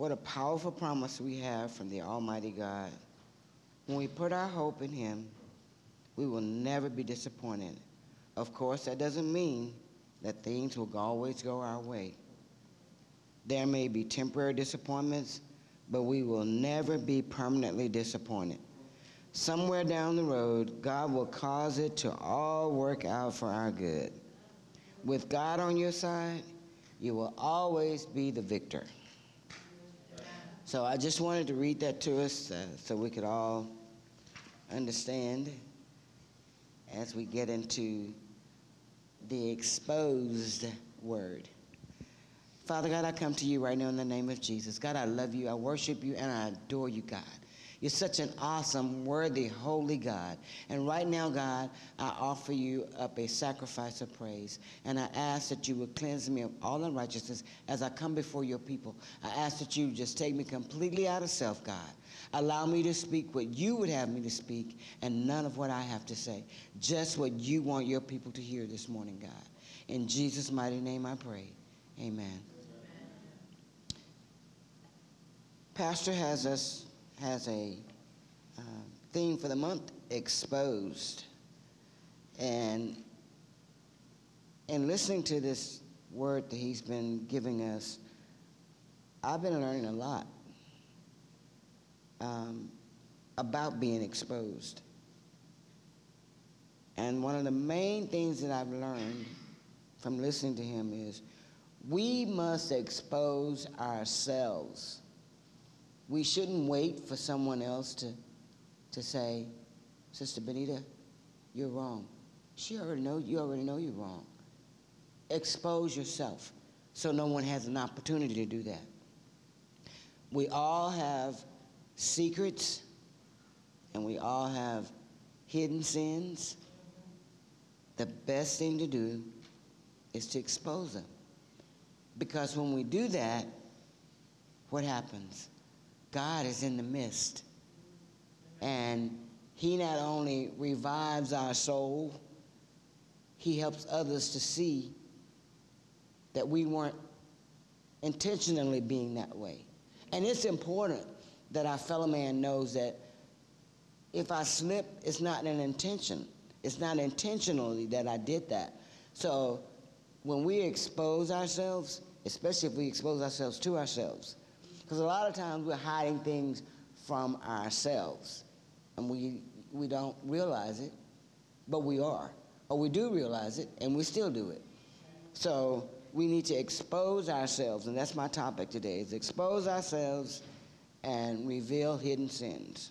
What a powerful promise we have from the Almighty God. When we put our hope in Him, we will never be disappointed. Of course, that doesn't mean that things will always go our way. There may be temporary disappointments, but we will never be permanently disappointed. Somewhere down the road, God will cause it to all work out for our good. With God on your side, you will always be the victor. So I just wanted to read that to us uh, so we could all understand as we get into the exposed word. Father God, I come to you right now in the name of Jesus. God, I love you, I worship you, and I adore you, God. You're such an awesome, worthy, holy God. And right now, God, I offer you up a sacrifice of praise. And I ask that you would cleanse me of all unrighteousness as I come before your people. I ask that you just take me completely out of self, God. Allow me to speak what you would have me to speak and none of what I have to say. Just what you want your people to hear this morning, God. In Jesus' mighty name I pray. Amen. Pastor has us has a uh, theme for the month exposed. And in listening to this word that he's been giving us i've been learning a lot um, about being exposed. And one of the main things that i've learned from listening to him is we must expose ourselves we shouldn't wait for someone else to, to say, Sister Benita, you're wrong. She already know you already know you're wrong. Expose yourself so no one has an opportunity to do that. We all have secrets and we all have hidden sins. The best thing to do is to expose them. Because when we do that, what happens? God is in the midst. And He not only revives our soul, He helps others to see that we weren't intentionally being that way. And it's important that our fellow man knows that if I slip, it's not an intention. It's not intentionally that I did that. So when we expose ourselves, especially if we expose ourselves to ourselves, because a lot of times we're hiding things from ourselves and we, we don't realize it, but we are. Or we do realize it and we still do it. So we need to expose ourselves, and that's my topic today, is expose ourselves and reveal hidden sins.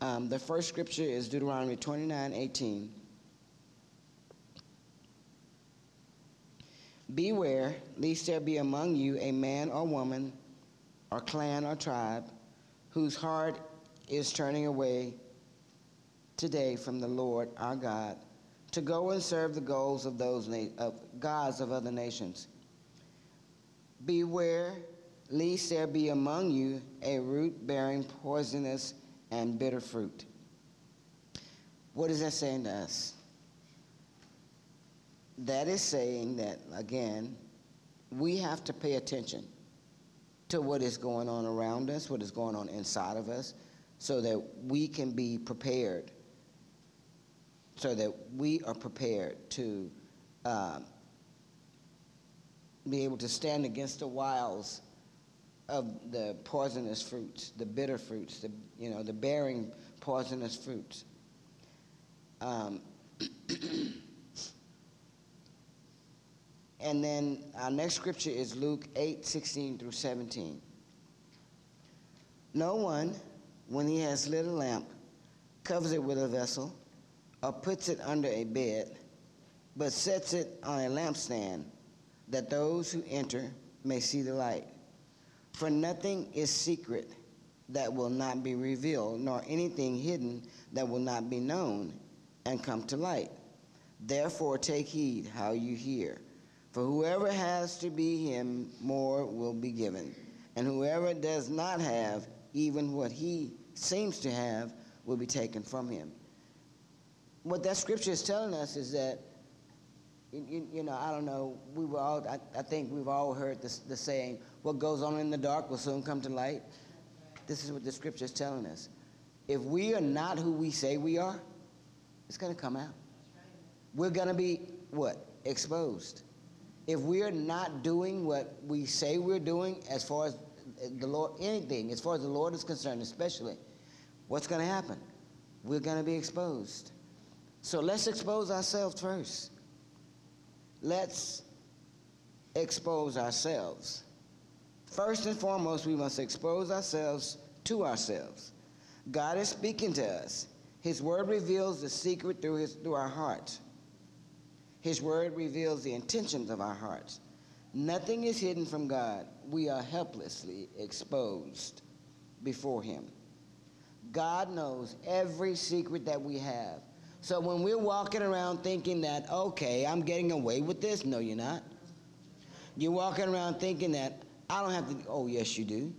Um, the first scripture is Deuteronomy 29, 18. Beware, lest there be among you a man or woman, or clan or tribe, whose heart is turning away today from the Lord our God, to go and serve the goals of those na- of gods of other nations. Beware, lest there be among you a root bearing poisonous and bitter fruit. What is that saying to us? That is saying that, again, we have to pay attention to what is going on around us, what is going on inside of us, so that we can be prepared, so that we are prepared to um, be able to stand against the wiles of the poisonous fruits, the bitter fruits, the, you know, the bearing poisonous fruits. Um, And then our next scripture is Luke 8, 16 through 17. No one, when he has lit a lamp, covers it with a vessel or puts it under a bed, but sets it on a lampstand, that those who enter may see the light. For nothing is secret that will not be revealed, nor anything hidden that will not be known and come to light. Therefore, take heed how you hear. For whoever has to be him, more will be given. And whoever does not have, even what he seems to have, will be taken from him. What that scripture is telling us is that You, you, know, I don't know. We were all. I, I think we've all heard this, the saying, "What goes on in the dark will soon come to light." This is what the scripture is telling us. If we are not who we say we are, it's going to come out. We're going to be what exposed. If we're not doing what we say we're doing, as far as the Lord, anything, as far as the Lord is concerned, especially, what's going to happen? We're going to be exposed. So let's expose ourselves first. Let's expose ourselves. First and foremost, we must expose ourselves to ourselves. God is speaking to us. His word reveals the secret through, his, through our hearts. His word reveals the intentions of our hearts. Nothing is hidden from God. We are helplessly exposed before Him. God knows every secret that we have. So when we're walking around thinking that, okay, I'm getting away with this, no, you're not. You're walking around thinking that, I don't have to, oh, yes, you do.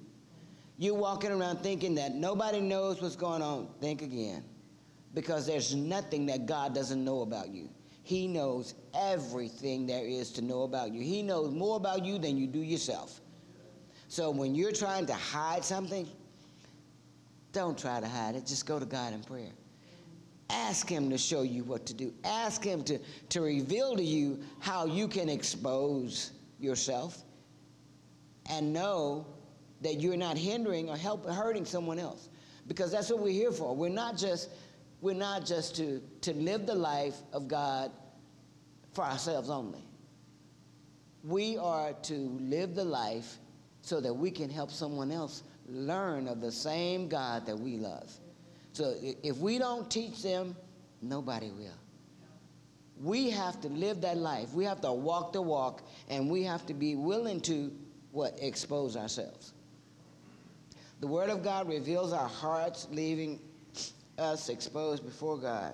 You're walking around thinking that nobody knows what's going on. Think again. Because there's nothing that God doesn't know about you. He knows everything there is to know about you. He knows more about you than you do yourself. So when you're trying to hide something, don't try to hide it. Just go to God in prayer. Ask Him to show you what to do. Ask Him to, to reveal to you how you can expose yourself and know that you're not hindering or help, hurting someone else. Because that's what we're here for. We're not just we're not just to, to live the life of God for ourselves only. We are to live the life so that we can help someone else learn of the same God that we love. So if we don't teach them, nobody will. We have to live that life. We have to walk the walk, and we have to be willing to what expose ourselves. The Word of God reveals our hearts, leaving us exposed before God.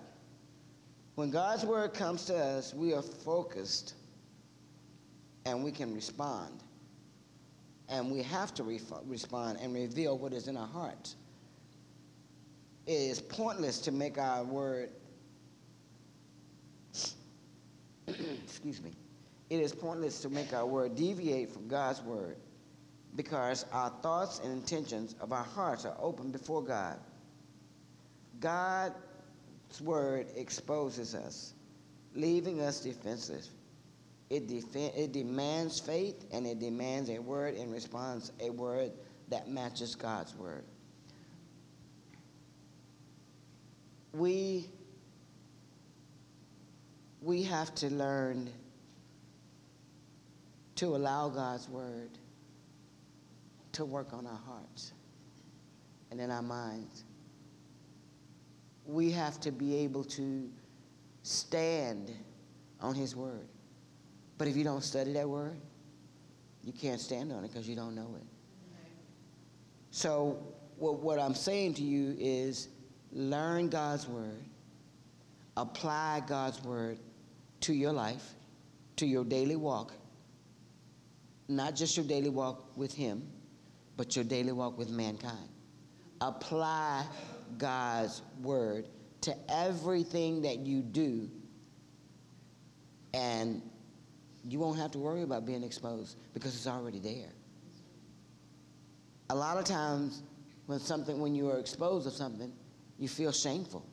When God's word comes to us, we are focused and we can respond. And we have to re- respond and reveal what is in our hearts. It is pointless to make our word, excuse me, it is pointless to make our word deviate from God's word because our thoughts and intentions of our hearts are open before God. God's word exposes us, leaving us defenseless. It, it demands faith and it demands a word in response, a word that matches God's word. We, we have to learn to allow God's word to work on our hearts and in our minds we have to be able to stand on his word. But if you don't study that word, you can't stand on it because you don't know it. So, what, what I'm saying to you is learn God's word, apply God's word to your life, to your daily walk. Not just your daily walk with Him, but your daily walk with mankind. Apply God's word to everything that you do, and you won't have to worry about being exposed because it's already there. A lot of times, when something, when you are exposed to something, you feel shameful.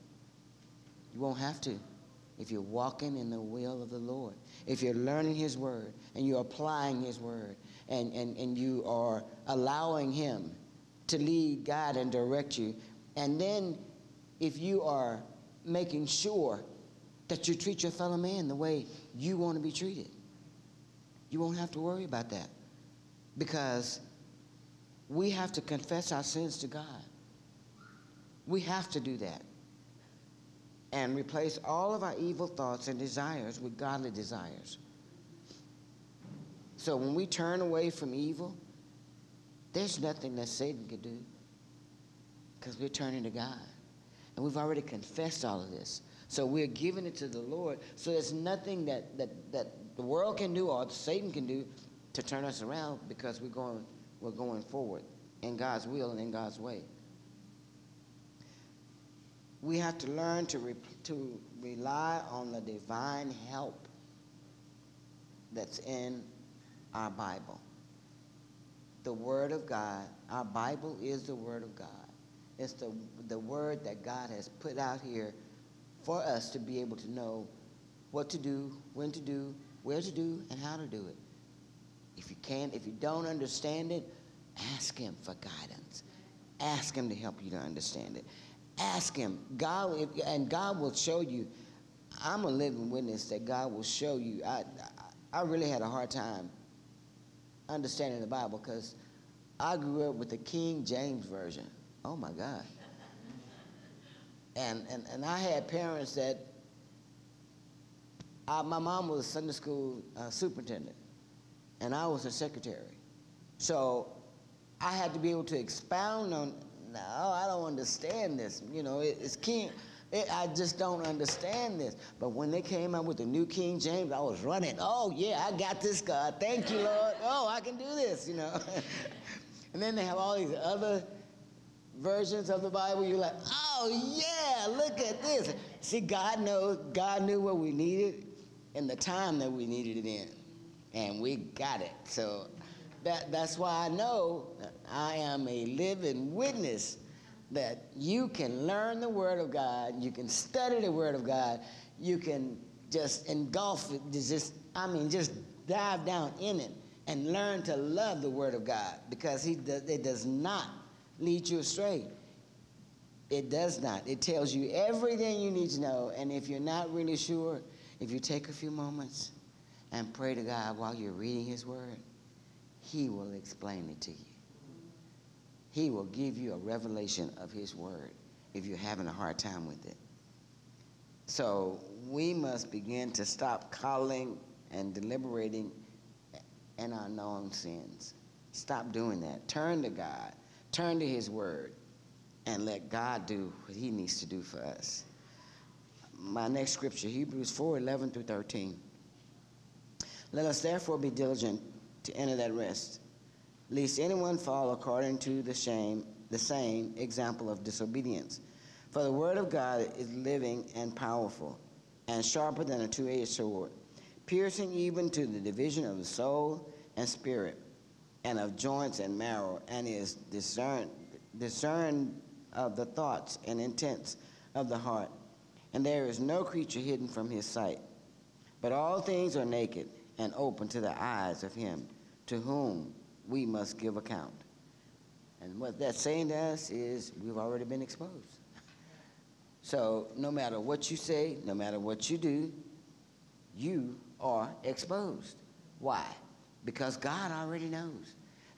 You won't have to if you're walking in the will of the Lord. If you're learning His Word and you're applying His Word and, and, and you are allowing Him to lead, guide, and direct you and then if you are making sure that you treat your fellow man the way you want to be treated, you won't have to worry about that because we have to confess our sins to God. We have to do that and replace all of our evil thoughts and desires with godly desires. So when we turn away from evil, there's nothing that Satan can do because we're turning to God. And we've already confessed all of this. So we're giving it to the Lord. So there's nothing that, that, that the world can do or Satan can do to turn us around because we're going, we're going forward in God's will and in God's way. We have to learn to, re- to rely on the divine help that's in our Bible. The Word of God, our Bible is the Word of God. It's the, the Word that God has put out here for us to be able to know what to do, when to do, where to do, and how to do it. If you can't, if you don't understand it, ask Him for guidance. Ask Him to help you to understand it. Ask Him. God, and God will show you. I'm a living witness that God will show you. I, I, I really had a hard time understanding the Bible because I grew up with the King James Version. Oh my God. And, and, and I had parents that, I, my mom was a Sunday school uh, superintendent, and I was her secretary. So I had to be able to expound on, no, I don't understand this. You know, it, it's King, it, I just don't understand this. But when they came out with the new King James, I was running. Oh, yeah, I got this, God. Thank you, Lord. Oh, I can do this, you know. and then they have all these other versions of the Bible. You're like, oh, yeah, look at this. See, God knows, God knew what we needed in the time that we needed it in. And we got it. So that, that's why I know I am a living witness that you can learn the Word of God, you can study the Word of God, you can just engulf it, just, I mean, just dive down in it and learn to love the Word of God because he it does not lead you astray. It does not. It tells you everything you need to know. And if you're not really sure, if you take a few moments and pray to God while you're reading His Word, He will explain it to you. He will give you a revelation of His Word if you're having a hard time with it. So we must begin to stop calling and deliberating in our known sins. Stop doing that. Turn to God. Turn to His Word and let God do what He needs to do for us. My next scripture, Hebrews 4 11 through 13. Let us therefore be diligent to enter that rest, lest anyone fall according to the shame, the same example of disobedience. For the word of God is living and powerful, and sharper than a two-edged sword, piercing even to the division of the soul and spirit, and of joints and marrow, and is discern discern of the thoughts and intents of the heart. And there is no creature hidden from his sight, but all things are naked and open to the eyes of him to whom we must give account. And what that's saying to us is we've already been exposed. So no matter what you say, no matter what you do, you are exposed. Why? Because God already knows.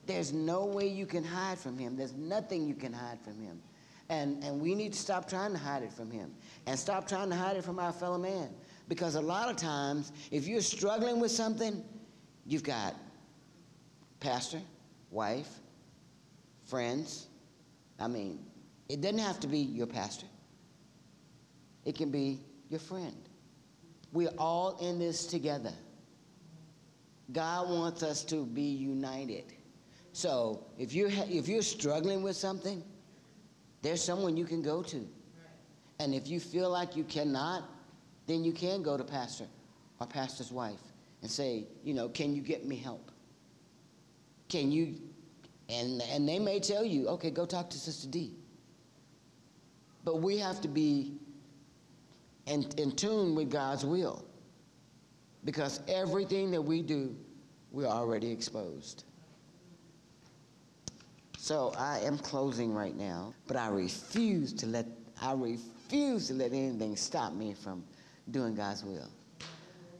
There's no way you can hide from him. There's nothing you can hide from him. And, and we need to stop trying to hide it from him and stop trying to hide it from our fellow man. Because a lot of times, if you're struggling with something, you've got pastor, wife, friends. I mean, it doesn't have to be your pastor, it can be your friend. We're all in this together. God wants us to be united. So if you're, if you're struggling with something, there's someone you can go to. And if you feel like you cannot, then you can go to pastor or pastor's wife and say, you know, can you get me help? Can you, and, and they may tell you, okay, go talk to Sister D. But we have to be in, in tune with God's will because everything that we do, we're already exposed. So I am closing right now, but I refuse to let I refuse to let anything stop me from doing God's will.